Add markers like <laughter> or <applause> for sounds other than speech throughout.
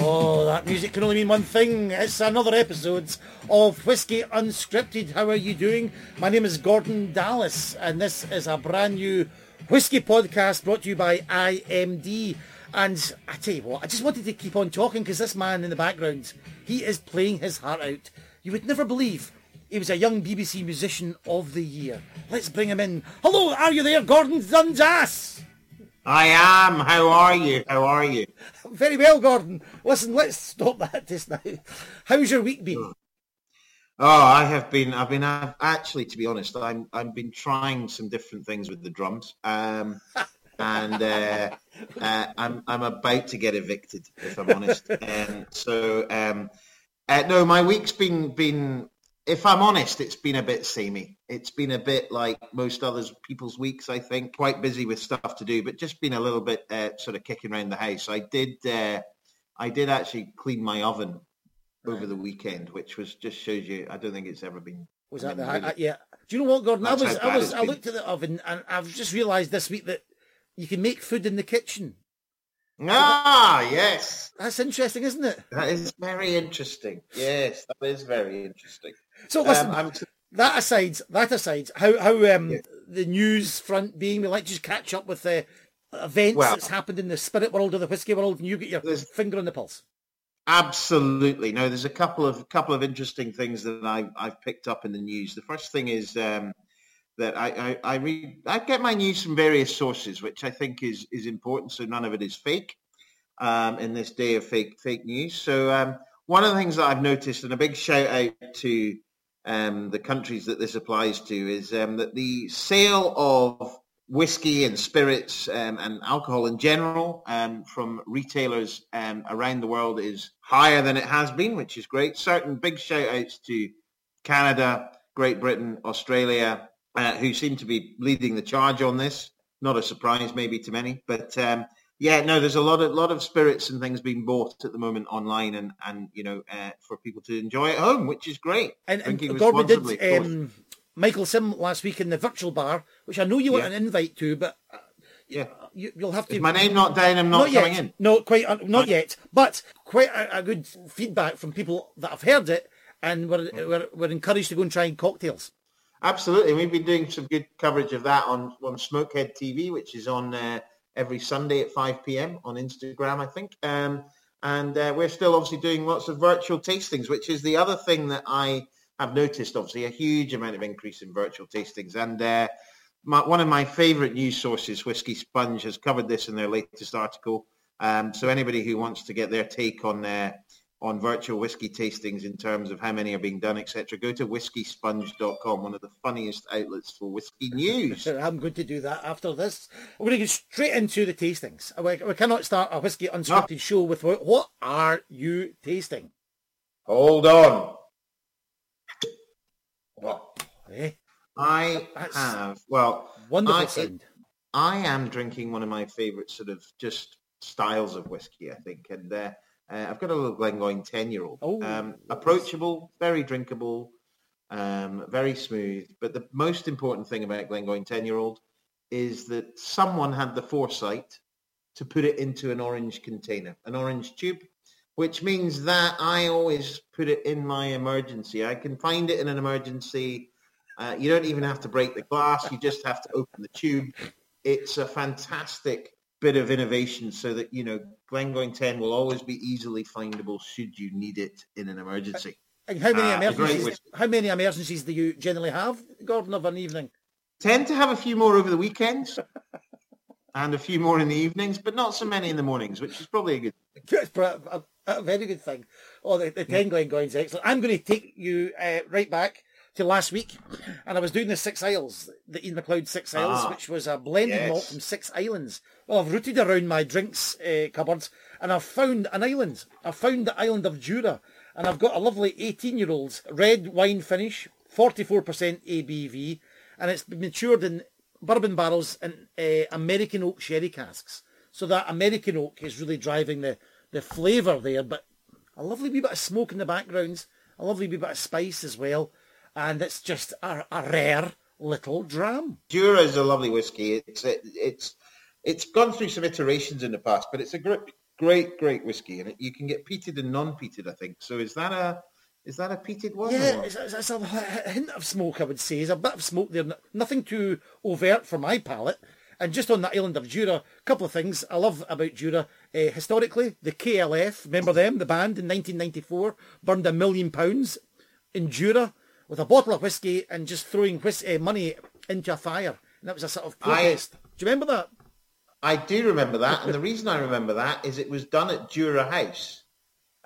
Oh, that music can only mean one thing. It's another episode of Whiskey Unscripted. How are you doing? My name is Gordon Dallas, and this is a brand new whiskey podcast brought to you by IMD. And I tell you what, I just wanted to keep on talking because this man in the background, he is playing his heart out. You would never believe he was a young BBC musician of the year. Let's bring him in. Hello, are you there, Gordon Dundas? I am. How are you? How are you? Very well, Gordon. Listen, let's stop that just now. How's your week been? Oh, I have been. I've been I've, actually, to be honest, I'm I've been trying some different things with the drums, um, and uh, uh, I'm I'm about to get evicted, if I'm honest. <laughs> And so, um, uh, no, my week's been been if I'm honest, it's been a bit samey. It's been a bit like most others people's weeks, I think. Quite busy with stuff to do, but just been a little bit uh, sort of kicking around the house. I did, uh, I did actually clean my oven over the weekend, which was just shows you. I don't think it's ever been. Was that the really, uh, yeah? Do you know what, Gordon? I was, I was, I looked at the oven and I've just realised this week that you can make food in the kitchen. Ah, yes. That's interesting, isn't it? That is very interesting. Yes, that is very interesting. So listen, um, that aside, that aside, how how um, yeah. the news front being, we like to just catch up with the events well, that's happened in the spirit world or the whiskey world, and you get your finger on the pulse. Absolutely. No, there's a couple of couple of interesting things that I, I've picked up in the news. The first thing is um, that I, I, I read I get my news from various sources, which I think is is important. So none of it is fake um, in this day of fake fake news. So um, one of the things that I've noticed, and a big shout out to um, the countries that this applies to, is um, that the sale of whiskey and spirits um, and alcohol in general um, from retailers um, around the world is higher than it has been, which is great. Certain big shout outs to Canada, Great Britain, Australia, uh, who seem to be leading the charge on this. Not a surprise maybe to many, but um, yeah, no, there's a lot of lot of spirits and things being bought at the moment online, and and you know uh, for people to enjoy at home, which is great. And, and Gordon did um, Michael Sim last week in the virtual bar, which I know you yeah. want an invite to, but uh, yeah, you, will have to. Is my name not down. I'm not, not coming yet. in. No, quite uh, not yet, but quite a, a, good feedback from people that have heard it, and we're, we're we're encouraged to go and try cocktails. Absolutely, we've been doing some good coverage of that on on Smokehead TV, which is on. Every Sunday at 5 p.m. on Instagram, I think. Um, and uh, we're still obviously doing lots of virtual tastings, which is the other thing that I have noticed, obviously, a huge amount of increase in virtual tastings. And uh, my, one of my favorite news sources, Whisky Sponge, has covered this in their latest article. Um, so anybody who wants to get their take on uh, on virtual whiskey tastings in terms of how many are being done, etc. Go to whiskysponge.com, one of the funniest outlets for whiskey <laughs> news. I'm going to do that after this. We're going to get straight into the tastings. We, we cannot start a whiskey unscripted no. show with what are you tasting? Hold on. What? Eh? I That's have, well, wonderful I, sound. I am drinking one of my favourite sort of just styles of whiskey, I think, and uh, uh, I've got a little Glengoyne 10-year-old. Oh, um, approachable, very drinkable, um, very smooth. But the most important thing about Glengoyne 10-year-old is that someone had the foresight to put it into an orange container, an orange tube, which means that I always put it in my emergency. I can find it in an emergency. Uh, you don't even have to break the glass. You just have to open the tube. It's a fantastic bit of innovation so that, you know, Glengoyne 10 will always be easily findable should you need it in an emergency. And how many uh, emergencies? How many emergencies do you generally have, Gordon, of an evening? Tend to have a few more over the weekends, <laughs> and a few more in the evenings, but not so many in the mornings, which is probably a good. <laughs> Thing. A, a, very good thing. Oh, the, the ten Glengoyne's excellent. I'm going to take you uh, right back to last week, and I was doing the Six Isles, the Ian Macleod Six Isles, ah, which was a blended yes. malt from six islands. Well, I've rooted around my drinks uh, cupboards, and I've found an island. I've found the island of Jura, and I've got a lovely 18-year-old red wine finish, 44% ABV, and it's been matured in bourbon barrels and uh, American oak sherry casks. So that American oak is really driving the, the flavour there, but a lovely wee bit of smoke in the background, a lovely wee bit of spice as well and it's just a, a rare little dram. Jura is a lovely whiskey. It's it, it's it's gone through some iterations in the past, but it's a great great, great whiskey, and you can get peated and non-peated, I think. So is that a is that a peated one? Yeah, it's, it's, a hint of smoke, I would say. There's a bit of smoke there, nothing too overt for my palate. And just on the island of Jura, a couple of things I love about Jura. Uh, historically, the KLF, remember them, the band in 1994, burned a million pounds in Jura with a bottle of whiskey and just throwing whis- uh, money into a fire. And that was a sort of protest. I, Do you remember that? I do remember that. and the reason I remember that is it was done at Jura House,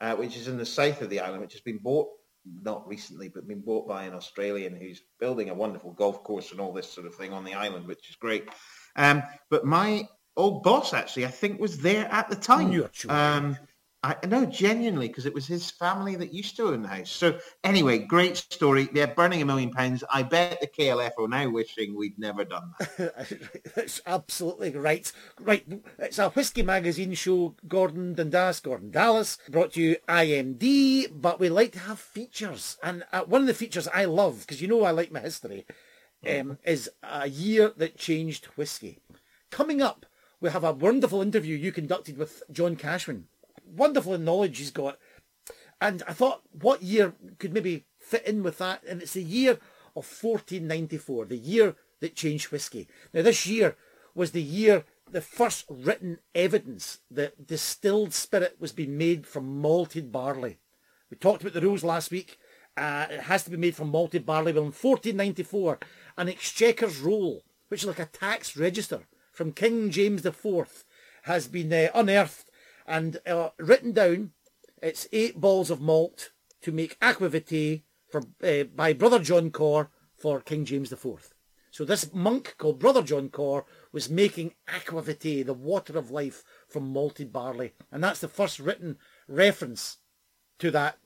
uh, which is in the south of the island, which has been bought not recently, but been bought by an Australian who's building a wonderful golf course and all this sort of thing on the island, which is great. Um, but my old boss actually, I think, was there at the time. Um, I know genuinely because it was his family that used to own the house. So anyway, great story. They're burning a million pounds. I bet the KLF are now wishing we'd never done that. <laughs> That's absolutely right. Right, it's a whiskey magazine show. Gordon Dundas, Gordon Dallas, brought you IMD, but we like to have features, and uh, one of the features I love because you know I like my history um, is a year that changed whiskey. Coming up, we have a wonderful interview you conducted with John Cashman. Wonderful knowledge he's got. And I thought, what year could maybe fit in with that? And it's the year of 1494, the year that changed whiskey. Now, this year was the year, the first written evidence that distilled spirit was being made from malted barley. We talked about the rules last week. Uh, it has to be made from malted barley. Well, in 1494, an exchequer's roll, which is like a tax register from King James IV, has been uh, unearthed and uh, written down. It's eight balls of malt to make aquavitae for, uh, by Brother John Cor for King James IV. So this monk called Brother John Cor was making aquavitae, the water of life, from malted barley. And that's the first written reference to that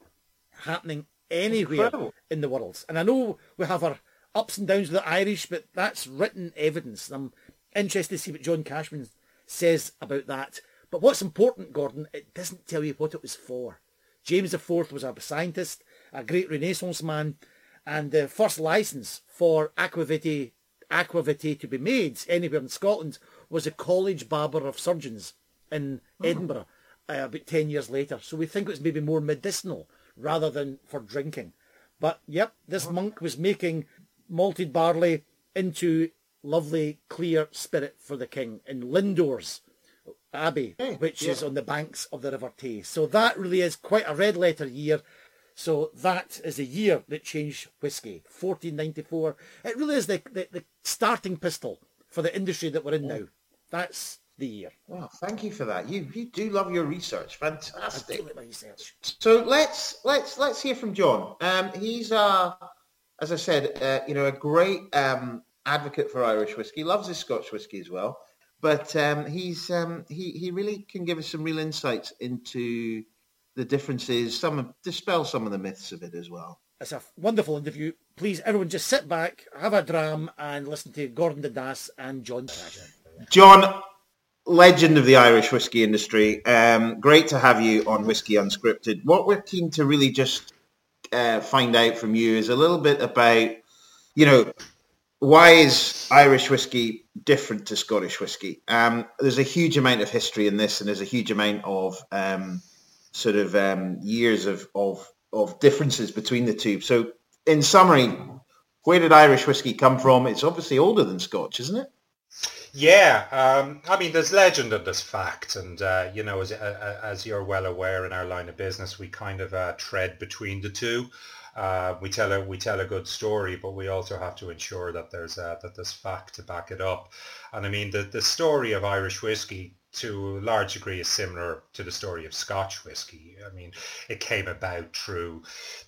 happening anywhere Incredible. in the world. And I know we have our ups and downs with the Irish, but that's written evidence. And I'm interested to see what John Cashman says about that. But what's important, Gordon, it doesn't tell you what it was for. James IV was a scientist, a great Renaissance man, and the first license for aquavitae, aquavitae to be made anywhere in Scotland was a College Barber of Surgeons in oh. Edinburgh uh, about 10 years later. So we think it was maybe more medicinal rather than for drinking. But yep, this monk was making malted barley into lovely clear spirit for the king in Lindores Abbey, which yeah. is on the banks of the River Tay. So that really is quite a red letter year. So that is a year that changed whiskey, 1494. It really is the, the, the starting pistol for the industry that we're in now. That's the year. Well, thank you for that. You you do love your research. Fantastic. I do like research. So let's let's let's hear from John. Um, he's uh as I said, uh, you know, a great um, advocate for Irish whiskey. Loves his Scotch whiskey as well. But um, he's um, he he really can give us some real insights into the differences, some dispel some of the myths of it as well. It's a wonderful interview. Please, everyone, just sit back, have a dram, and listen to Gordon Dundas and John. John, legend of the Irish whiskey industry. Um, great to have you on Whiskey Unscripted. What we're keen to really just uh, find out from you is a little bit about, you know, why is Irish whiskey different to Scottish whiskey? Um, there's a huge amount of history in this, and there's a huge amount of um, sort of um, years of, of of differences between the two. So, in summary, where did Irish whiskey come from? It's obviously older than Scotch, isn't it? Yeah, um, I mean, there's legend and there's fact, and uh, you know, as uh, as you're well aware, in our line of business, we kind of uh, tread between the two. Uh, we tell a we tell a good story, but we also have to ensure that there's uh, that there's fact to back it up. And I mean, the the story of Irish whiskey to a large degree is similar to the story of Scotch whiskey. I mean, it came about through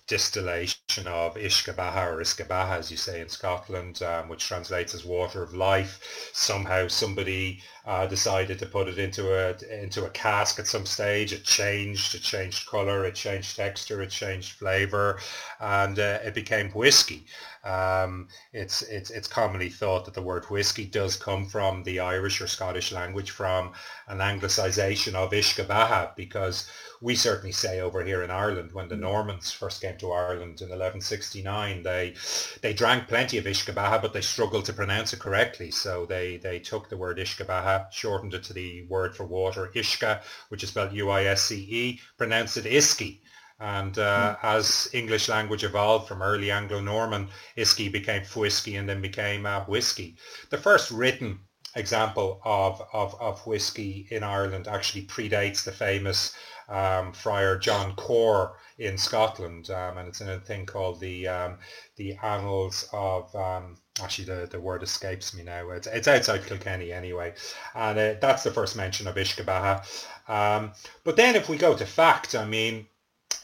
distillation of uisce beatha or uisge beatha, as you say in Scotland, um, which translates as water of life. Somehow somebody uh, decided to put it into a into a cask at some stage. It changed, it changed colour, it changed texture, it changed flavour, and uh, it became whiskey. Um, it's it's it's commonly thought that the word whiskey does come from the Irish or Scottish language from an anglicisation of uisce beatha because we certainly say over here in Ireland when the mm. Normans first came to Ireland in 1169 they they drank plenty of uisce beatha but they struggled to pronounce it correctly so they they took the word uisce beatha shortened it to the word for water uisce which is spelled U-I-S-C-E pronounced it Iski and uh, mm. as English language evolved from early Anglo-Norman, isky became Fwisky and then became uh, whiskey. The first written example of, of, of whiskey in Ireland actually predates the famous um, Friar John Cor in Scotland, um, and it's in a thing called the um, the Annals of. Um, actually, the, the word escapes me now. It's, it's outside Kilkenny anyway, and uh, that's the first mention of uisce beatha. Um, but then, if we go to fact, I mean,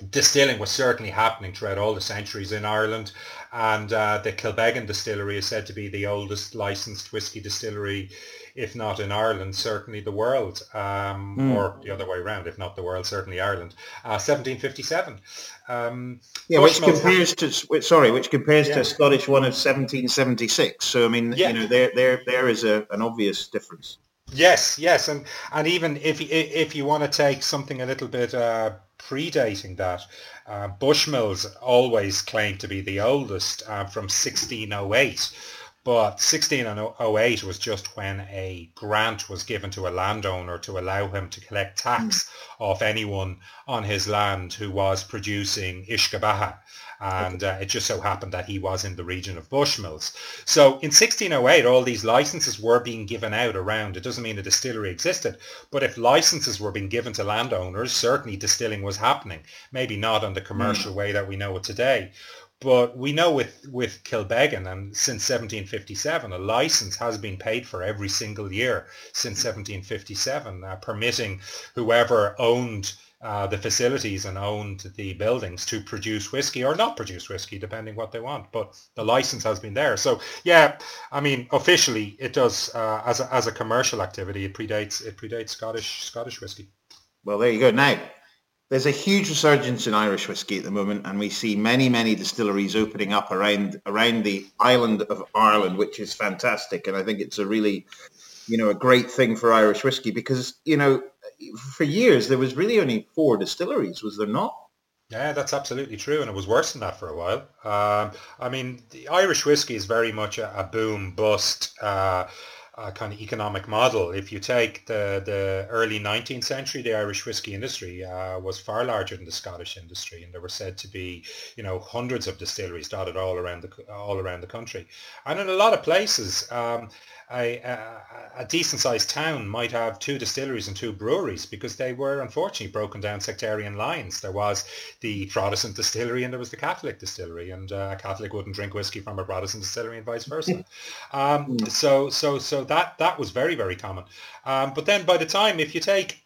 distilling was certainly happening throughout all the centuries in Ireland and uh, the Kilbeggan distillery is said to be the oldest licensed whiskey distillery if not in Ireland certainly the world um, mm. or the other way around if not the world certainly Ireland uh, 1757 um, yeah which compares to sorry which compares yeah. to a Scottish one of 1776 so I mean yeah. you know there there there is a, an obvious difference Yes, yes, and and even if if you want to take something a little bit uh, predating that, uh, Bushmills always claimed to be the oldest uh, from 1608. But 1608 was just when a grant was given to a landowner to allow him to collect tax mm. off anyone on his land who was producing uisce beatha and uh, it just so happened that he was in the region of Bushmills. So in 1608, all these licenses were being given out around. It doesn't mean a distillery existed, but if licenses were being given to landowners, certainly distilling was happening. Maybe not in the commercial mm. way that we know it today. But we know with, with Kilbeggan and since 1757, a license has been paid for every single year since 1757, uh, permitting whoever owned uh, the facilities and owned the buildings to produce whiskey or not produce whiskey, depending what they want. But the license has been there. So yeah, I mean, officially it does uh, as a, as a commercial activity. It predates it predates Scottish Scottish whiskey. Well, there you go. Now there's a huge resurgence in Irish whiskey at the moment, and we see many, many distilleries opening up around around the island of Ireland, which is fantastic. And I think it's a really, you know, a great thing for Irish whiskey because you know for years there was really only four distilleries, was there not? Yeah, that's absolutely true, and it was worse than that for a while. Um, I mean, the Irish whiskey is very much a, a boom bust uh, kind of economic model. If you take the, the early 19th century, the Irish whiskey industry uh, was far larger than the Scottish industry, and there were said to be, you know, hundreds of distilleries dotted all around the all around the country, and in a lot of places. Um, a, a, a decent sized town might have two distilleries and two breweries because they were unfortunately broken down sectarian lines. There was the Protestant distillery and there was the Catholic distillery, and uh, a Catholic wouldn't drink whiskey from a Protestant distillery and vice versa. Um, hmm. so, so, so that that was very, very common. Um, but then by the time, if you take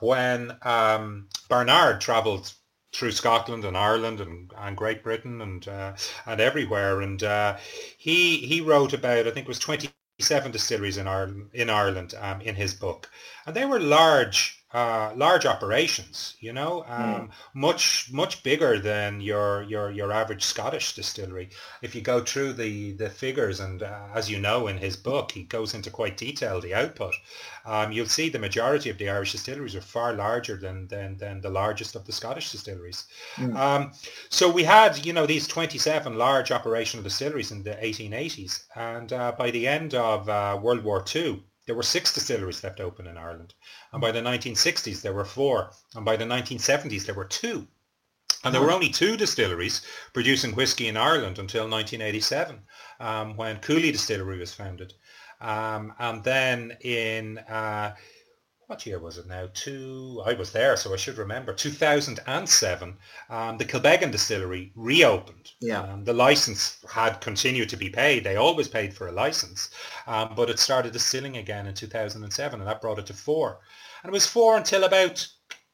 when um, Barnard travelled through Scotland and Ireland and, and Great Britain and uh, and everywhere. And uh, he he wrote about I think it was twenty seven distilleries in Ireland, in Ireland um, in his book, and they were large uh, large operations, you know, um, mm. much much bigger than your your your average Scottish distillery. If you go through the the figures, and uh, as you know in his book, he goes into quite detail the output. Um, you'll see the majority of the Irish distilleries are far larger than than than the largest of the Scottish distilleries. Mm. Um, so we had you know these twenty seven large operational distilleries in the eighteen eighties, and uh, by the end of uh, World War Two there were six distilleries left open in Ireland. And by the 1960s, there were four. And by the 1970s, there were two. And there were only two distilleries producing whiskey in Ireland until 1987, um, when Cooley Distillery was founded. Um, and then in uh, what year was it now? Two, I was there, so I should remember. 2007, um, the Kilbeggan distillery reopened. Yeah. Um, the license had continued to be paid. They always paid for a license, um, but it started distilling again in 2007, and that brought it to four. And it was four until about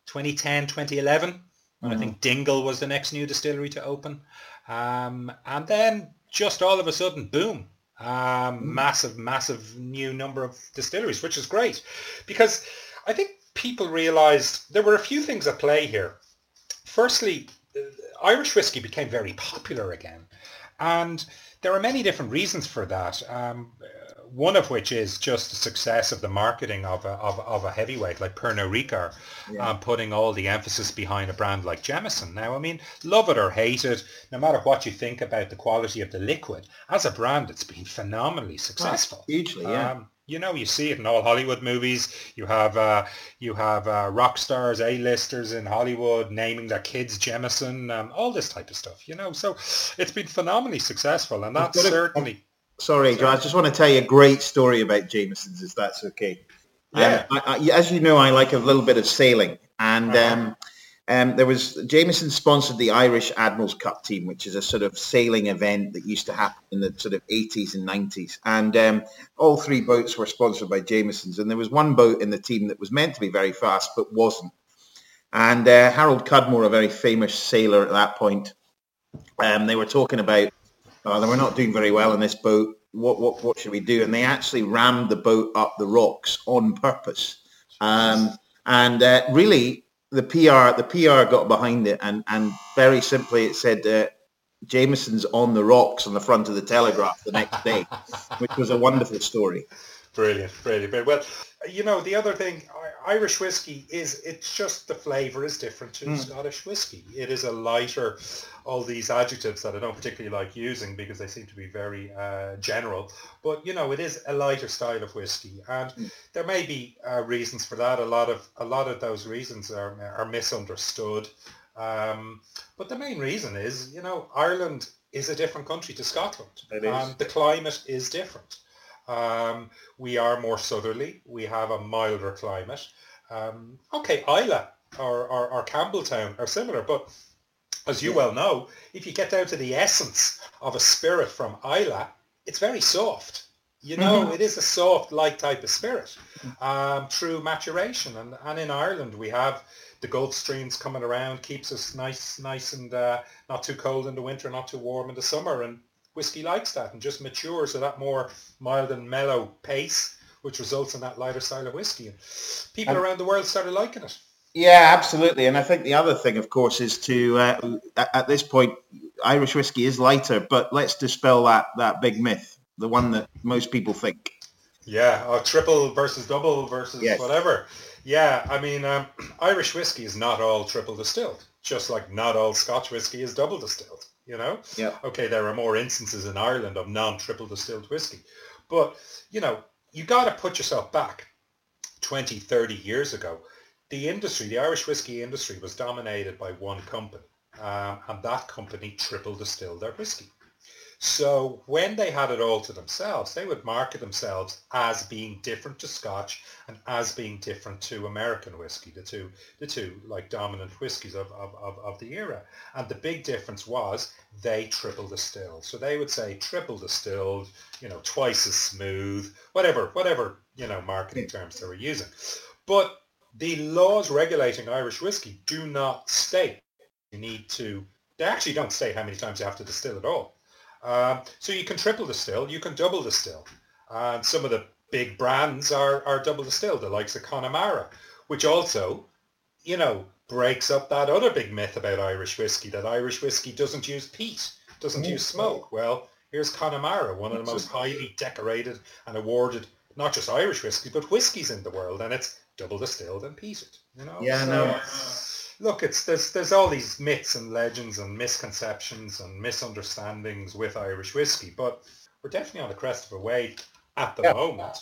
2010, 2011, when mm-hmm. I think Dingle was the next new distillery to open. Um, and then just all of a sudden, boom, um, mm. massive, massive new number of distilleries, which is great because I think people realised there were a few things at play here. Firstly, uh, Irish whiskey became very popular again, and there are many different reasons for that. Um, one of which is just the success of the marketing of a, of, of a heavyweight like Pernod Ricard, yeah. um, putting all the emphasis behind a brand like Jameson. Now, I mean, love it or hate it, no matter what you think about the quality of the liquid, as a brand, it's been phenomenally successful. Oh, hugely, yeah. Um, you know, you see it in all Hollywood movies. You have uh, you have uh, rock stars, A-listers in Hollywood naming their kids Jameson, um, all this type of stuff. You know, so it's been phenomenally successful, and that's certainly. Sorry, Joe. I just want to tell you a great story about Jameson's, if that's okay. Yeah. Um, I, I, as you know, I like a little bit of sailing, and uh-huh. um, um, there was Jameson sponsored the Irish Admirals Cup team, which is a sort of sailing event that used to happen in the sort of 80s and 90s. And um, all three boats were sponsored by Jameson's. And there was one boat in the team that was meant to be very fast, but wasn't. And uh, Harold Cudmore, a very famous sailor at that point, um, they were talking about, oh, they were not doing very well in this boat. What, what, what should we do? And they actually rammed the boat up the rocks on purpose. Um, and uh, really, the PR the PR got behind it, and and very simply it said uh, Jameson's on the rocks on the front of the Telegraph the next day, which was a wonderful story. Brilliant, brilliant, brilliant. Well, you know, the other thing, Irish whiskey is, it's just the flavour is different to mm. Scottish whiskey. It is a lighter, all these adjectives that I don't particularly like using because they seem to be very uh, general. But, you know, it is a lighter style of whiskey. And mm. there may be uh, reasons for that. A lot of, a lot of those reasons are, are misunderstood. Um, but the main reason is, you know, Ireland is a different country to Scotland. It is. And the climate is different. Um, we are more southerly. We have a milder climate. Um, okay, Islay or, or, or Campbeltown are similar, but as you well know, if you get down to the essence of a spirit from Islay, it's very soft. You know, mm-hmm. it is a soft, light type of spirit um, through maturation. And, and in Ireland, we have the Gulf streams coming around, keeps us nice, nice and uh, not too cold in the winter, not too warm in the summer. And whiskey likes that and just matures at that more mild and mellow pace, which results in that lighter style of whiskey. And people around the world started liking it. Yeah, absolutely. And I think the other thing, of course, is to uh, at this point, Irish whiskey is lighter, but let's dispel that that big myth, the one that most people think. Yeah, or triple versus double versus yes. whatever. Yeah, I mean, um, <clears throat> Irish whiskey is not all triple distilled, just like not all Scotch whiskey is double distilled you know? Yeah. Okay, there are more instances in Ireland of non-triple distilled whiskey. But, you know, you got to put yourself back 20, 30 years ago. The industry, the Irish whiskey industry was dominated by one company. Um, and that company triple distilled their whiskey. So when they had it all to themselves, they would market themselves as being different to Scotch and as being different to American whiskey, the two, the two like dominant whiskies of, of, of, of the era. And the big difference was they triple distilled. So they would say triple distilled, you know, twice as smooth, whatever, whatever, you know, marketing terms they were using. But the laws regulating Irish whiskey do not state you need to, they actually don't state how many times you have to distill at all. Um, so you can triple distill, you can double distill. And some of the big brands are, are double distilled, the likes of Connemara, which also, you know, breaks up that other big myth about Irish whiskey, that Irish whiskey doesn't use peat, doesn't use smoke. Well, here's Connemara, one of the most highly decorated and awarded, not just Irish whiskey, but whiskies in the world, and it's double distilled and peated. You know? Yeah, so, no look, it's there's there's all these myths and legends and misconceptions and misunderstandings with Irish whiskey, but we're definitely on the crest of a wave at the yeah. moment.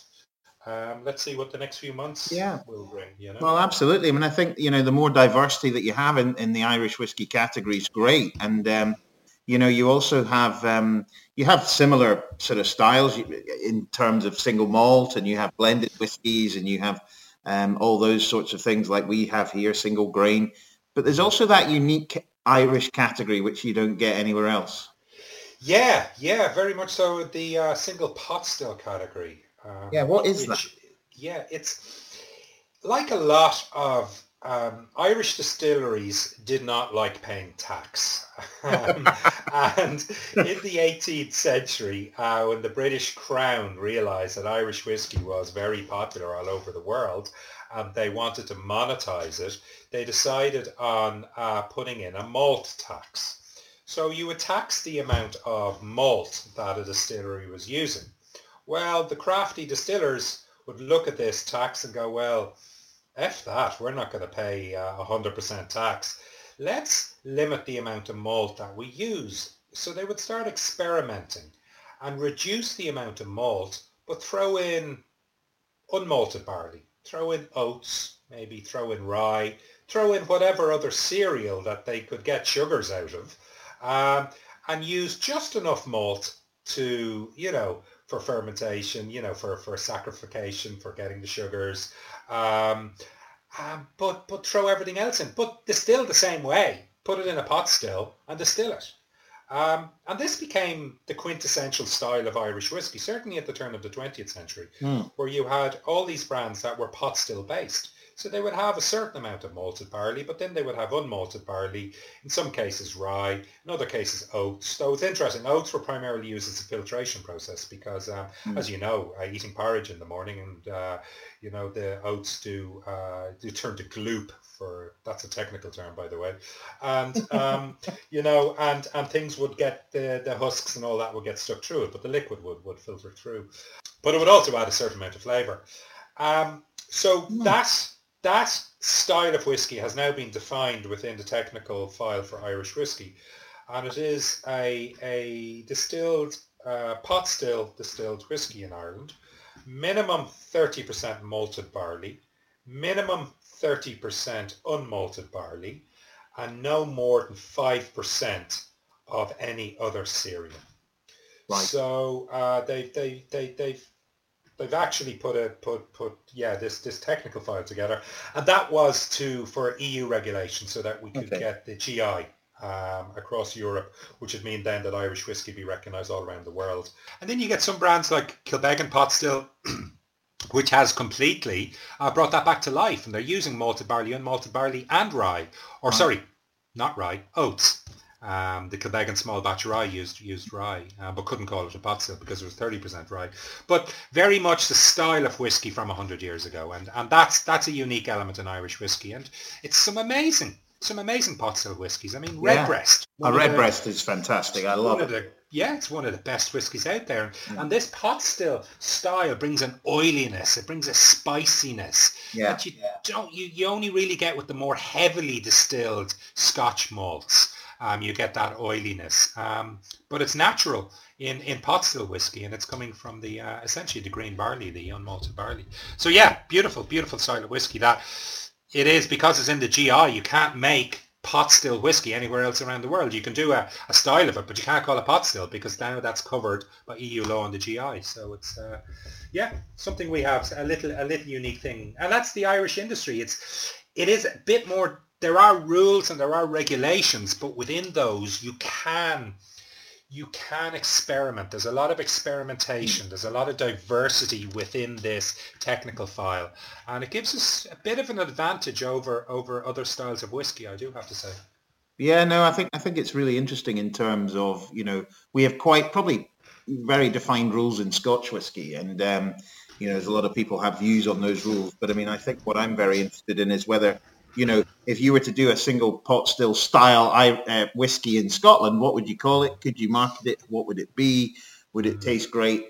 Um, let's see what the next few months yeah. will bring. You know? Well, absolutely. I mean, I think you know the more diversity that you have in, in the Irish whiskey category is great, and um, you know you also have um, you have similar sort of styles in terms of single malt, and you have blended whiskies, and you have um, all those sorts of things like we have here, single grain. But there's also that unique Irish category which you don't get anywhere else. Yeah, yeah, very much so. The uh, single pot still category. Um, yeah, what is which, that? Yeah, it's like a lot of um, Irish distilleries did not like paying tax. <laughs> Um, <laughs> and in the 18th century, uh, when the British Crown realised that Irish whiskey was very popular all over the world, and they wanted to monetize it, they decided on uh, putting in a malt tax. So you would tax the amount of malt that a distillery was using. Well, the crafty distillers would look at this tax and go, well, F that, we're not going to pay uh, 100% tax. Let's limit the amount of malt that we use. So they would start experimenting and reduce the amount of malt, but throw in unmalted barley, throw in oats, maybe throw in rye, throw in whatever other cereal that they could get sugars out of, um, and use just enough malt to, you know, for fermentation, you know, for, for saccharification, for getting the sugars, um, um, but, but throw everything else in. But distill the same way. Put it in a pot still and distill it. Um, and this became the quintessential style of Irish whiskey, certainly at the turn of the 20th century, mm. where you had all these brands that were pot still based. So they would have a certain amount of malted barley, but then they would have unmalted barley, in some cases rye, in other cases oats. So it's interesting. Oats were primarily used as a filtration process because, um, mm. as you know, uh, eating porridge in the morning and, uh, you know, the oats do, uh, do turn to gloop for, that's a technical term, by the way. And, <laughs> um, you know, and, and things would get, the, the husks and all that would get stuck through it, but the liquid would, would filter through. But it would also add a certain amount of flavour. Um, so mm. that's that style of whiskey has now been defined within the technical file for Irish whiskey, and it is a, a distilled, uh, pot still distilled whiskey in Ireland, minimum 30% malted barley, minimum 30% unmalted barley, and no more than 5% of any other cereal. Right. So uh, they, they, they, they've they've actually put a put put yeah this this technical file together, and that was to for EU regulation so that we could okay. get the GI um, across Europe, which would mean then that Irish whiskey be recognised all around the world. And then you get some brands like Kilbeggan Pot Still. <clears throat> which has completely uh, brought that back to life, and they're using malted barley, unmalted barley, and rye, or sorry, not rye, oats. Um, the Kilbeggan small batch rye used used rye, uh, but couldn't call it a pot still because it was 30% rye. But very much the style of whiskey from 100 years ago. And, and that's that's a unique element in Irish whiskey. And it's some amazing, some amazing pot still whiskies. I mean, Redbreast. Yeah. A Redbreast is fantastic. I love it. The, yeah, it's one of the best whiskies out there. Yeah. And this pot still style brings an oiliness. It brings a spiciness yeah. that you don't you, you only really get with the more heavily distilled Scotch malts um, you get that oiliness. Um, but it's natural in, in pot still whiskey and it's coming from the uh, essentially the green barley, the unmalted barley. So yeah, beautiful, beautiful style of whiskey that it is because it's in the GI. You can't make pot still whiskey anywhere else around the world. You can do a, a style of it, but you can't call it pot still because now that's covered by EU law on the GI. So it's uh, yeah, something we have a little a little unique thing, and that's the Irish industry. It's it is a bit more there are rules and there are regulations, but within those you can you can experiment. There's a lot of experimentation. There's a lot of diversity within this technical file, and it gives us a bit of an advantage over over other styles of whiskey. I do have to say. Yeah, no, I think I think it's really interesting in terms of you know we have quite probably very defined rules in Scotch whiskey, and um, you know there's a lot of people have views on those rules. But I mean, I think what I'm very interested in is whether you know, if you were to do a single pot still style uh, whiskey in Scotland, what would you call it? Could you market it? What would it be? Would it taste great?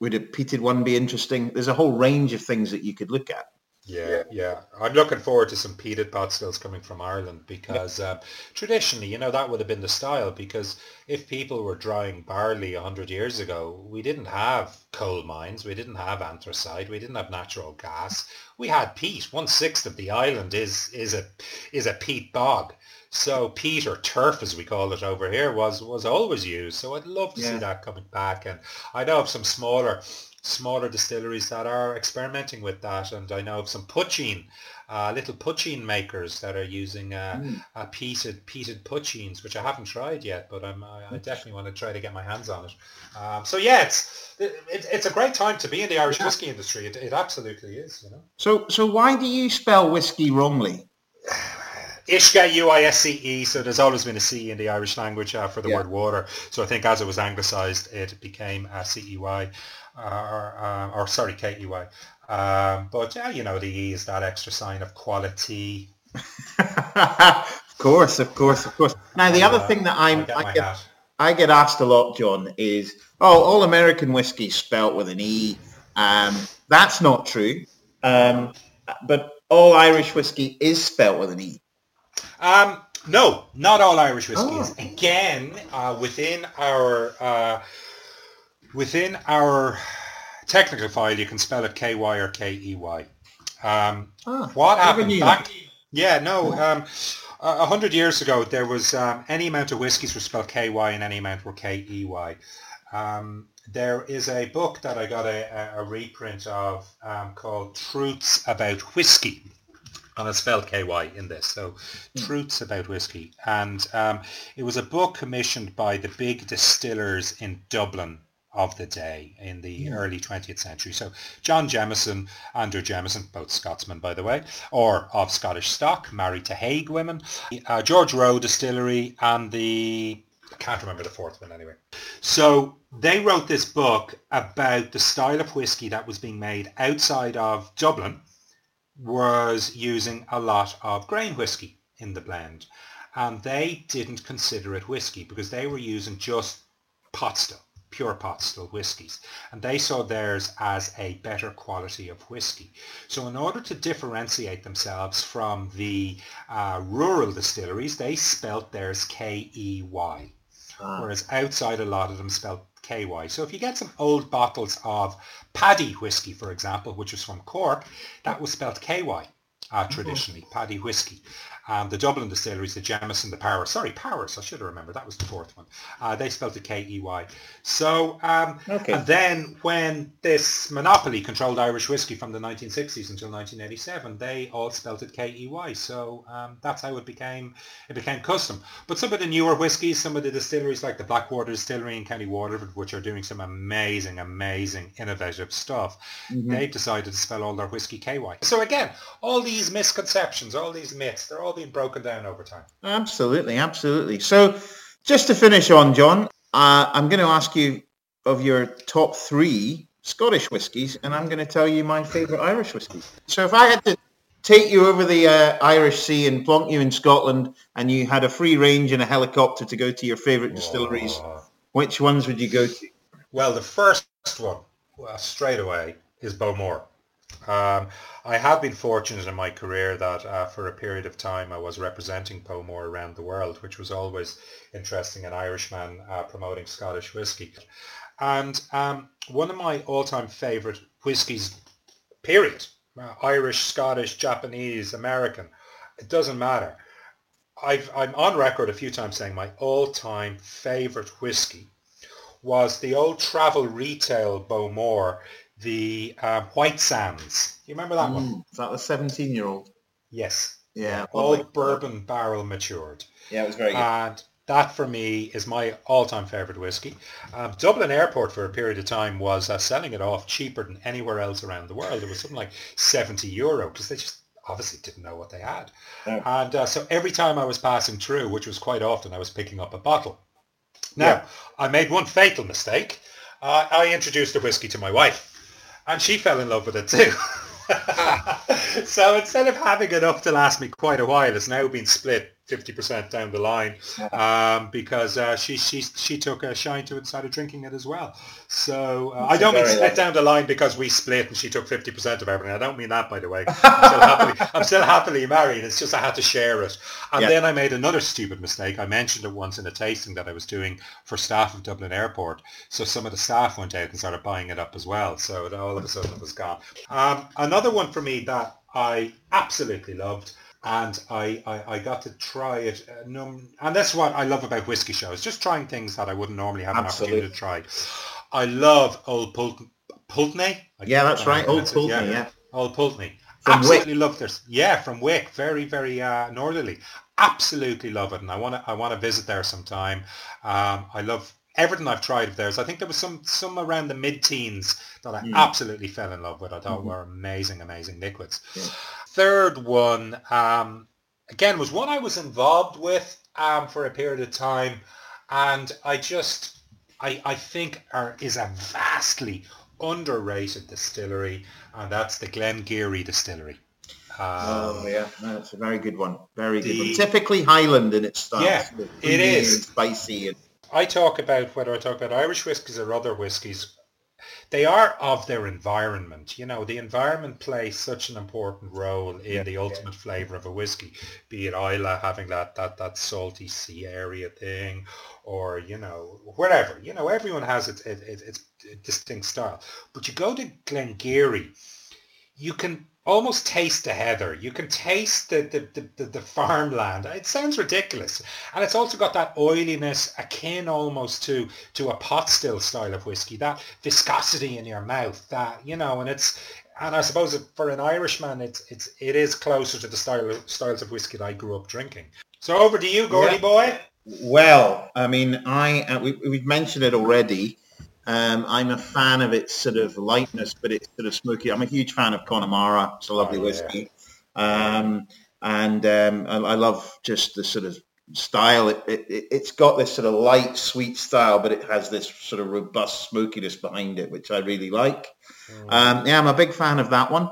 Would a peated one be interesting? There's a whole range of things that you could look at. Yeah, yeah. I'm looking forward to some peated pot stills coming from Ireland because um, traditionally, you know, that would have been the style because if people were drying barley 100 years ago, we didn't have coal mines, we didn't have anthracite, we didn't have natural gas. We had peat. One-sixth of the island is, is, a, is a peat bog. So peat or turf, as we call it over here, was, was always used. So I'd love to yeah. see that coming back. And I know of some smaller smaller distilleries that are experimenting with that. And I know of some poitín, uh, little poitín makers that are using uh, mm. uh, peated peated poitíns, which I haven't tried yet, but I'm, I, I definitely want to try to get my hands on it. Um, so yeah, it's it, it's a great time to be in the Irish yeah. whiskey industry. It, it absolutely is, you know. So so why do you spell whiskey wrongly? <sighs> <sighs> Uisce, U-I-S-C-E, so there's always been a C in the Irish language uh, for the yeah. word water. So I think as it was anglicised, it became a C-E-Y or, uh, or sorry, KEY. Um, but yeah, you know, the E is that extra sign of quality. <laughs> of course, of course, of course. Now, the uh, other thing that I'm, I, I get, I get asked a lot, John, is, oh, all American whiskey spelt with an E. Um, that's not true. Um, but all Irish whiskey is spelt with an E. Um, no, not all Irish whiskies. Oh. Again, uh, within our uh, within our technical file, you can spell it K Y or K E Y. Um, ah, what happened back? Yeah, no. Um, a hundred years ago, there was um, any amount of whiskies were spelled K Y and any amount were K E Y. Um, there is a book that I got a, a reprint of um, called Truths About Whiskey and I spelled KY in this. So mm. Truths About Whiskey. And um, it was a book commissioned by the big distillers in Dublin of the day in the mm. early 20th century. So John Jameson, Andrew Jameson, both Scotsmen, by the way, or of Scottish stock, married to Haig women, uh, George Roe Distillery, and the I can't remember the fourth one anyway. So they wrote this book about the style of whiskey that was being made outside of Dublin was using a lot of grain whiskey in the blend. And they didn't consider it whiskey because they were using just pot still, pure pot still whiskies. And they saw theirs as a better quality of whiskey. So in order to differentiate themselves from the uh, rural distilleries, they spelt theirs K-E-Y. Ah. Whereas outside a lot of them spelt KY. So if you get some old bottles of Paddy whiskey, for example, which is from Cork, that was spelled KY uh, traditionally, mm-hmm. Paddy whiskey. Um, the Dublin distilleries, the Jameson, the Powers, sorry, Powers, I should have remembered, that was the fourth one. Uh, they spelled it K-E-Y. So, um, okay. and then when this monopoly controlled Irish whiskey from the 1960s until 1987, they all spelled it K-E-Y. So um, that's how it became, it became custom. But some of the newer whiskies, some of the distilleries like the Blackwater Distillery in County Waterford, which are doing some amazing, amazing, innovative stuff, mm-hmm. they've decided to spell all their whiskey KY. So again, all these misconceptions, all these myths, they're all broken down over time. Absolutely, absolutely. So just to finish on, John, uh, I'm going to ask you of your top three Scottish whiskies, and I'm going to tell you my favourite Irish whiskey. So if I had to take you over the uh, Irish Sea and plonk you in Scotland, and you had a free range in a helicopter to go to your favourite distilleries, which ones would you go to? Well, the first one, well, straight away, is Bowmore. Um, I have been fortunate in my career that uh, for a period of time I was representing Bowmore around the world, which was always interesting, an Irishman uh, promoting Scottish whiskey. And um, one of my all-time favourite whiskies, period, uh, Irish, Scottish, Japanese, American, it doesn't matter. I've, I'm on record a few times saying my all-time favourite whiskey was the old travel retail Bowmore the uh, White Sands. Do You remember that mm, one? Is that the 17-year-old? Yes. Yeah. All bourbon barrel matured. Yeah, it was very good. And that for me is my all-time favourite whiskey. Um, Dublin Airport for a period of time was uh, selling it off cheaper than anywhere else around the world. It was something like 70 euro because they just obviously didn't know what they had. Oh. And uh, so every time I was passing through, which was quite often, I was picking up a bottle. Now, yeah. I made one fatal mistake. Uh, I introduced the whiskey to my wife and she fell in love with it too. <laughs> <laughs> so instead of having enough to last me quite a while, it's now been split 50% down the line um, because uh, she, she, she took a shine to it and started drinking it as well. So uh, I don't mean split down the line because we split and she took 50% of everything. I don't mean that, by the way. <laughs> I'm still happily, I'm still happily married. It's just I had to share it. And yeah. then I made another stupid mistake. I mentioned it once in a tasting that I was doing for staff of Dublin Airport. So some of the staff went out and started buying it up as well. So all of a sudden it was gone. Um, another one for me that I absolutely loved and I, I, I, got to try it. Uh, and that's what I love about whiskey shows, just trying things that I wouldn't normally have Absolutely. an opportunity to try. I love Old Pult- Pulteney. yeah, that's right, Old Pulteney, yeah. yeah. Old Pulteney. From Absolutely Wick. love this. Yeah, from Wick. Very, very uh, northerly. Absolutely love it, and I want to. I want to visit there sometime. Um, I love everything I've tried of theirs. I think there was some some around the mid-teens that I mm. absolutely fell in love with. I thought mm. were amazing, amazing liquids. Yeah third one, um, again, was one I was involved with um, for a period of time. And I just, I, I think are, is a vastly underrated distillery. And that's the Glen Garioch Distillery. Um, oh yeah, that's a very good one. Very the, good one. Typically Highland in its style. Yeah, it is spicy. And... I talk about whether I talk about Irish whiskies or other whiskies, they are of their environment. You know, the environment plays such an important role in yeah, the ultimate yeah. flavour of a whiskey, be it Islay having that, that, that salty sea area thing or, you know, wherever. You know, everyone has its, its, its distinct style. But you go to Glen Garioch, you can almost taste the heather. You can taste the, the, the, the, farmland. It sounds ridiculous. And it's also got that oiliness akin almost to, to a pot still style of whiskey, that viscosity in your mouth, that, you know, and it's, and I suppose for an Irishman, it's, it's, it is closer to the style of, styles of whiskey that I grew up drinking. So over to you, Gordy yeah. boy. Well, I mean, I, uh, we, we've mentioned it already. Um, I'm a fan of its sort of lightness, but it's sort of smoky. I'm a huge fan of Connemara. It's a lovely oh, whiskey. Um, and um, I, I, love just the sort of style. It, it, it's got this sort of light, sweet style, but it has this sort of robust smokiness behind it, which I really like. Mm. yeah, I'm a big fan of that one.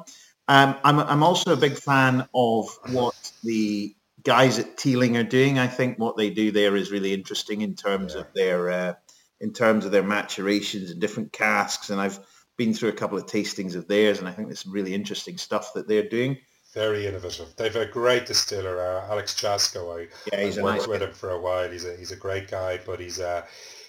Um, I'm, I'm also a big fan of what the guys at Teeling are doing. I think what they do there is really interesting in terms yeah. of their uh, in terms of their maturations and different casks. And I've been through a couple of tastings of theirs, and I think there's some really interesting stuff that they're doing. Very innovative. They've a great distiller, uh, Alex Chasko. I, yeah, he's worked nice with him for a while. He's a he's a great guy, but he's a uh,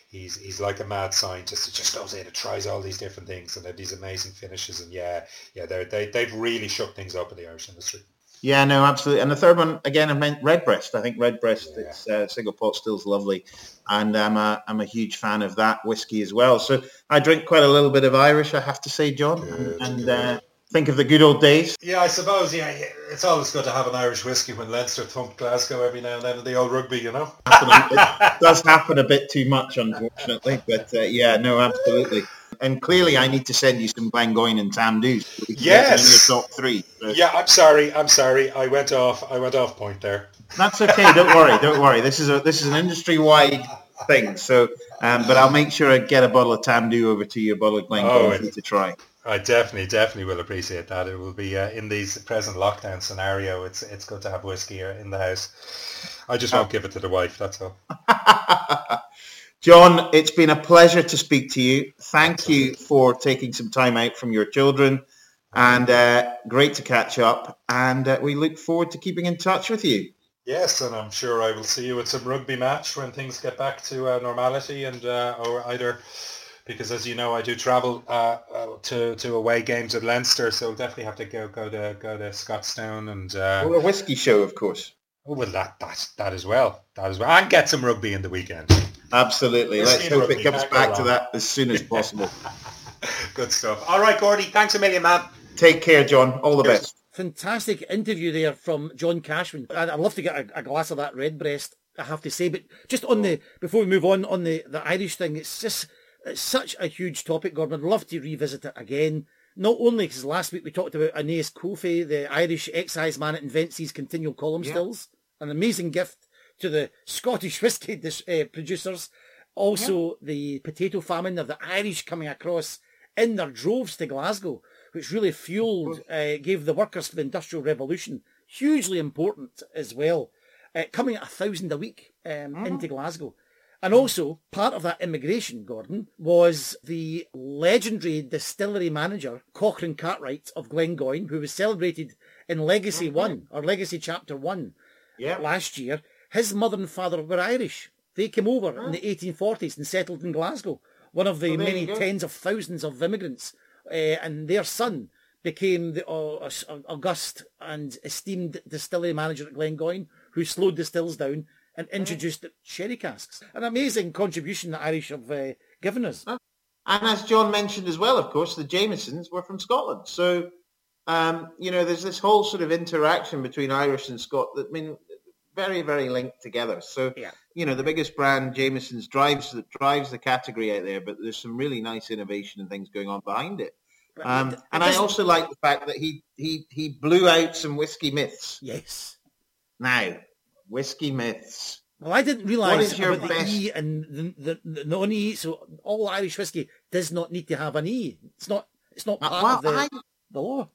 he's he's like a mad scientist. He just goes in and tries all these different things and they're these amazing finishes. And yeah, yeah, they they they've really shook things up in the Irish industry. Yeah, no, absolutely. And the third one, again, I meant Redbreast. I think Redbreast, yeah. it's uh, single pot still's lovely. And I'm a, I'm a huge fan of that whiskey as well. So I drink quite a little bit of Irish, I have to say, John. Good, and uh, think of the good old days. Yeah, I suppose, yeah, it's always good to have an Irish whiskey when Leinster thump Glasgow every now and then in the old rugby, you know? it does happen a bit too much, unfortunately. But uh, yeah, no, absolutely and clearly I need to send you some Glengoyne and Tamdhu. Yes, your top three. Yeah, I'm sorry. I'm sorry. I went off. I went off point there. That's okay. Don't worry. Don't worry. This is a this is an industry wide thing. So, um, but I'll make sure I get a bottle of Tamdhu over to you, a bottle of Glengoyne oh, to try. I definitely, definitely will appreciate that. It will be uh, in these present lockdown scenario. It's it's good to have whiskey in the house. I just won't oh. give it to the wife. That's all. <laughs> John, it's been a pleasure to speak to you. Thank you for taking some time out from your children and uh, great to catch up. And uh, we look forward to keeping in touch with you. Yes, and I'm sure I will see you at some rugby match when things get back to uh, normality and uh, or either because as you know I do travel uh, uh, to to away games at Leinster, so I'll definitely have to go go to go to Scotstoun and uh, well, a whiskey show, of course. Oh, well, that that that as well, that as well, and get some rugby in the weekend. Absolutely. Let's hope it comes back to that as soon as possible. <laughs> Good stuff. All right, Gordy. Thanks a million, man. Take care, John. All the Cheers. best. Fantastic interview there from John Cashman. I'd, love to get a, a, glass of that Redbreast. I have to say. But just on the, before we move on, on the, the Irish thing, it's just, it's such a huge topic, Gordon. I'd love to revisit it again. Not only because last week we talked about Aeneas Coffey, the Irish excise man that invents these continual column yeah. stills, an amazing gift to the Scottish <laughs> whisky dis- uh, producers. Also, yeah. the potato famine of the Irish coming across in their droves to Glasgow, which really fueled, uh, gave the workers for the Industrial Revolution hugely important as well. Uh, coming at a thousand a week um, mm-hmm. into Glasgow. And also, part of that immigration, Gordon, was the legendary distillery manager, Cochrane Cartwright of Glengoyne, who was celebrated in Legacy mm-hmm. 1, or Legacy Chapter 1 yeah. last year. His mother and father were Irish. They came over in the 1840s and settled in Glasgow, one of the many tens of thousands of immigrants. Uh, and their son became the uh, august and esteemed distillery manager at Glengoyne, who slowed the stills down and introduced sherry casks. An amazing contribution the Irish have uh, given us. And as John mentioned as well, of course, the Jamesons were from Scotland. So, um, you know, there's this whole sort of interaction between Irish and Scot. I mean, very, very linked together. So, yeah. you know, the biggest brand, Jameson's, drives the, drives the category out there, but there's some really nice innovation and things going on behind it. Um, and I also like the fact that he, he, he blew out some whiskey myths. Yes. Now, whiskey myths. Well, I didn't realise about best... the E and the, the, the non-E. So all Irish whiskey does not need to have an E. It's not. It's not part well, of the, I, the law.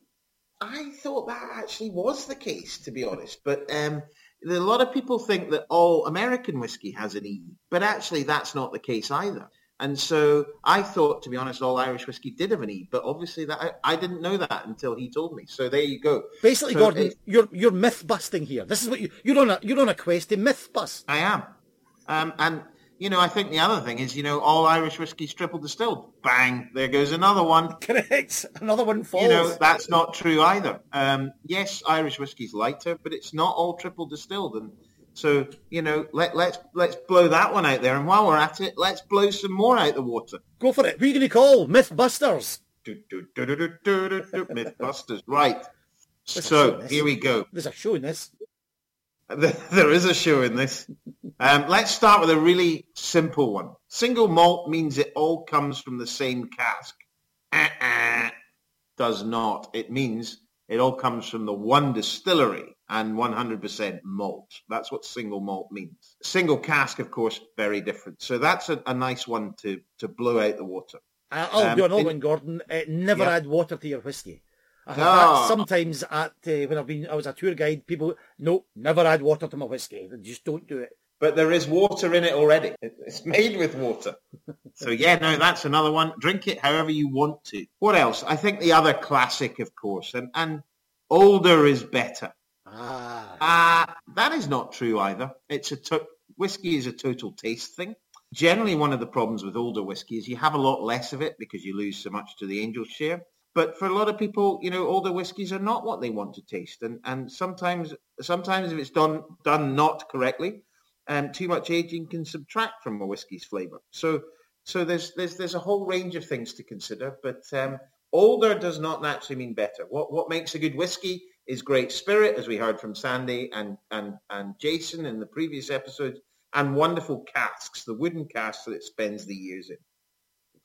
I thought that actually was the case, to be honest. But um, a lot of people think that all American whiskey has an E, but actually that's not the case either. And so I thought, to be honest, all Irish whiskey did have an E, but obviously that I, I didn't know that until he told me. So there you go. Basically, So Gordon, it- you're you're myth busting here. This is what you you're on a you're on a quest to myth bust. I am. Um, and, you know, I think the other thing is, you know, all Irish whiskey's triple distilled. Bang, there goes another one. <laughs> Correct. Another one falls. You know, that's not true either. Um, yes, Irish whiskey's lighter, but it's not all triple distilled. And so, you know, let, let's let's blow that one out there. And while we're at it, let's blow some more out the water. Go for it. Who are you going to call? Mythbusters. Do, do, do. Mythbusters. Right. So here we go. There's a show in this. There is a show in this. Um, let's start with a really simple one. Single malt means it all comes from the same cask. Uh-uh. Does not. It means it all comes from the one distillery and 100% malt. That's what single malt means. Single cask, of course, very different. So that's a, a nice one to, to blow out the water. I'll Um, do another in- one, Gordon. Uh, never Yeah. add water to your whiskey. I have Ah. sometimes at uh, when I've been I was a tour guide. People, no, never add water to my whiskey. They Just don't do it. But there is water in it already. <laughs> It's made with water. So yeah, no, that's another one. Drink it however you want to. What else? I think the other classic, of course, and, and older is better. Ah, Uh, that is not true either. It's a to- whiskey is a total taste thing. Generally, one of the problems with older whiskey is you have a lot less of it because you lose so much to the angel share. But for a lot of people, you know, older whiskies are not what they want to taste, and and sometimes sometimes if it's done done not correctly, um, too much aging can subtract from a whiskey's flavour. So so there's there's there's a whole range of things to consider, but um, older does not naturally mean better. What what makes a good whiskey is great spirit, as we heard from Sandy and and and Jason in the previous episode, and wonderful casks, the wooden casks that it spends the years in.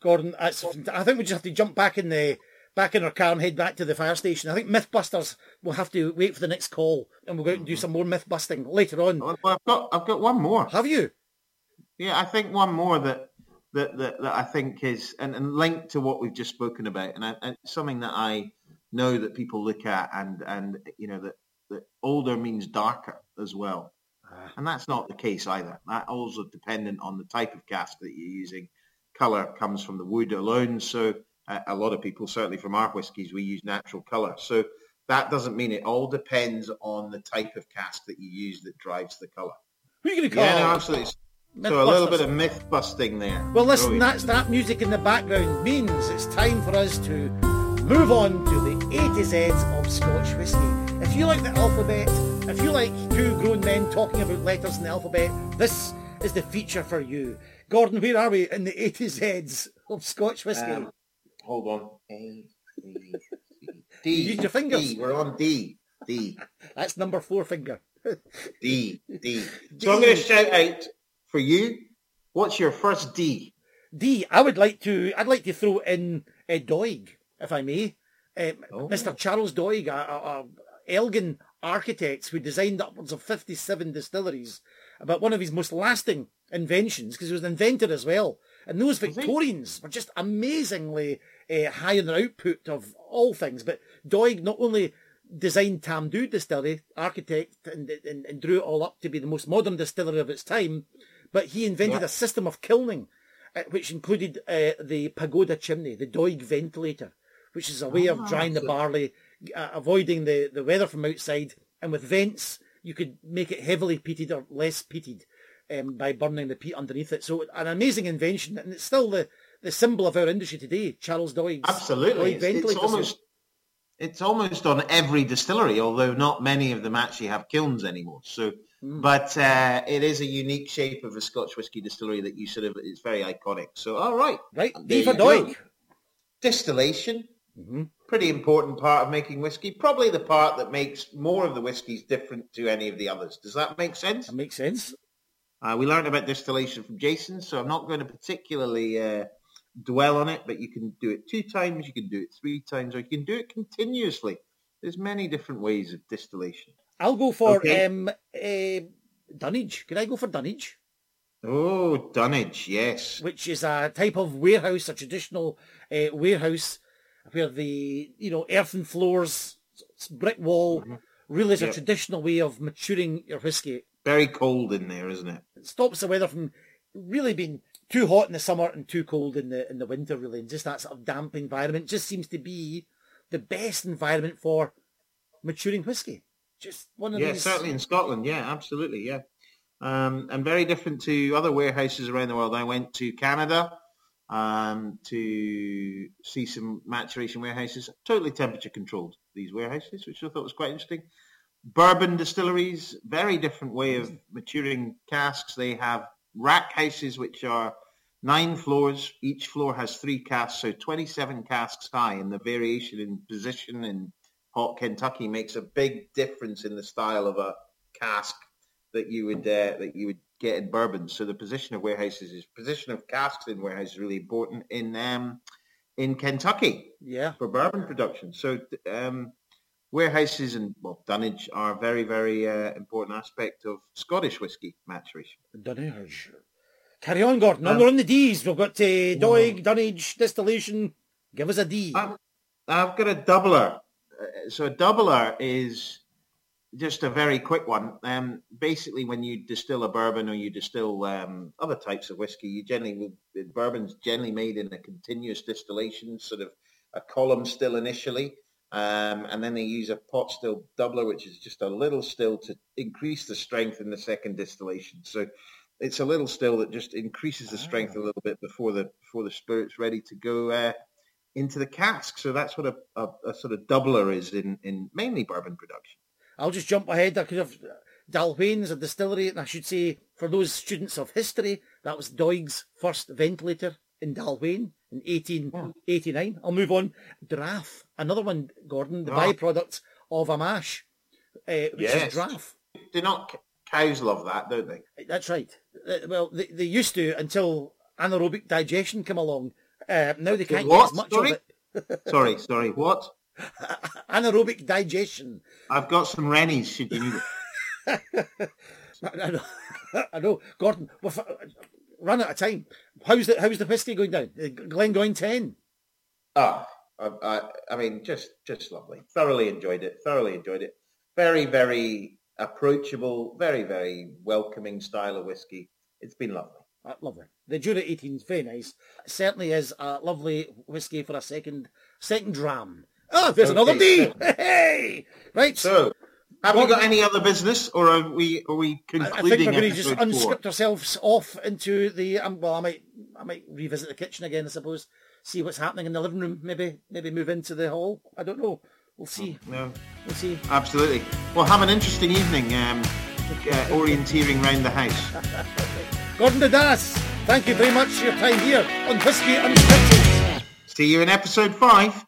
Gordon, I think we just have to jump back in the back in our car and head back to the fire station. I think MythBusters will have to wait for the next call, and we'll go out and do some more myth busting later on. Well, I've got I've got one more. Have you? Yeah, I think one more that that that, that I think is and, and linked to what we've just spoken about, and, I, and something that I know that people look at, and and you know that that older means darker as well, Ah. and that's not the case either. That also dependent on the type of cask that you're using. Color comes from the wood alone, so a lot of people, certainly from our whiskies, we use natural color. So that doesn't mean it all depends on the type of cask that you use that drives the color. Who are you going to call? Yeah, no, absolutely. So a little bit of myth busting there. Well, listen, Brilliant. that's that music in the background means it's time for us to move on to the A to Z's of Scotch whisky. If you like the alphabet, if you like two grown men talking about letters in the alphabet, this is the feature for you. Gordon, where are we in the A to Z's of Scotch whisky? Um, hold on. A, B, C, D. <laughs> You used your fingers. D. We're on D. D. That's number four finger. D. D. <laughs> So I'm going to shout out for you. What's your first D? D. I would like to. I'd like to throw in uh, Doig, if I may. Um, Oh. Mr. Charles Doig, a, a, a Elgin architect who designed upwards of 57 distilleries, about one of his most lasting inventions, because he was an inventor as well. And those? Victorians were just amazingly uh, high in their output of all things. But Doig not only designed Tamdhu distillery, architect, and, and, and drew it all up to be the most modern distillery of its time, but he invented Yeah. a system of kilning, uh, which included uh, the pagoda chimney, the Doig ventilator, which is a way of Ah, drying the barley, uh, avoiding the, the weather from outside. And with vents, you could make it heavily peated or less peated um, by burning the peat underneath it. So an amazing invention, and it's still the, the symbol of our industry today, Charles Doig's Absolutely. Doig It's, it's almost it's almost on every distillery, although not many of them actually have kilns anymore. So, Hmm. but uh, it is a unique shape of a Scotch whisky distillery that you sort of it's very iconic. So, all right, Right, D for. Doig. distillation. hmm pretty important part of making whiskey. Probably the part that makes more of the whiskies different to any of the others. Does that make sense? That makes sense. Uh, we learned about distillation from Jason, so I'm not going to particularly uh, dwell on it, but you can do it two times, you can do it three times, or you can do it continuously. There's many different ways of distillation. I'll go for Okay. um, uh, dunnage. Could I go for dunnage? Oh, dunnage, yes. which is a type of warehouse, a traditional uh, warehouse where the you know earthen floors, brick wall, really is Yep. a traditional way of maturing your whiskey. Very cold in there, isn't it? It stops the weather from really being too hot in the summer and too cold in the in the winter, really, and just that sort of damp environment just seems to be the best environment for maturing whiskey. Just one of Yeah, these. certainly in Scotland. Yeah, absolutely. Yeah, um, and very different to other warehouses around the world. I went to Canada um, to see some maturation warehouses, totally temperature controlled. These warehouses, which I thought was quite interesting. Bourbon distilleries, very different way of maturing casks. They have rack houses, which are nine floors. Each floor has three casks, so 27 casks high, and the variation in position in hot Kentucky makes a big difference in the style of a cask that you would uh, that you would get in bourbon. So the position of warehouses is position of casks in warehouses is really important in um, in Kentucky Yeah. for bourbon production. So um, warehouses and well dunnage are a very very uh, important aspect of Scottish whisky maturation. Dunnage. Carry on, Gordon. Um, we're on the D's. We've got uh, Doig, Dunnage, Distillation. Give us a D. Um, I've got a doubler. Uh, So a doubler is just a very quick one. Um, basically, when you distill a bourbon or you distill um, other types of whiskey, you generally bourbon's generally made in a continuous distillation, sort of a column still initially, um, and then they use a pot still doubler, which is just a little still to increase the strength in the second distillation. So it's a little still that just increases the strength a little bit before the before the spirit's ready to go. Uh, into the cask. So that's what a, a, a sort of doubler is in, in mainly bourbon production. I'll just jump ahead. Could have Dailuaine's a distillery, and I should say for those students of history, that was Doig's first ventilator in Dailuaine in 1889. I'll move on. Draff, another one, Gordon, the Oh. byproduct of a mash, uh, which Yes. is draff. Do not cows love that, don't they? That's right. Uh, well, they, they used to until anaerobic digestion came along. Uh, now they can't what? get as much Sorry? of it. <laughs> Sorry, sorry. What? Anaerobic digestion. I've got some Rennies. Should you need it? <laughs> I know, <laughs> I know. Gordon, we've uh, run out of time. How's the how's the whiskey going down? Uh, Glen Glengoyne ten. Oh, I, I, I mean, just just lovely. Thoroughly enjoyed it. Thoroughly enjoyed it. Very, very approachable. Very, very welcoming style of whiskey. It's been lovely. Uh, lovely. The Jura 18 is very nice. Certainly is a lovely whiskey for a second second dram. Oh, there's another D. <laughs> Hey, right. So, have we got any other business, or are we are we I- I think we're going to just unscript ourselves off into the. Um, well, I might, I might revisit the kitchen again. I suppose. See what's happening in the living room. Maybe, maybe move into the hall. I don't know. We'll see. No. We'll see. Absolutely. Well, have an interesting evening um, uh, orienteering round the house. <laughs> Gordon Dundas, thank you very much for your time here on Whiskey Unscripted. See you in episode five.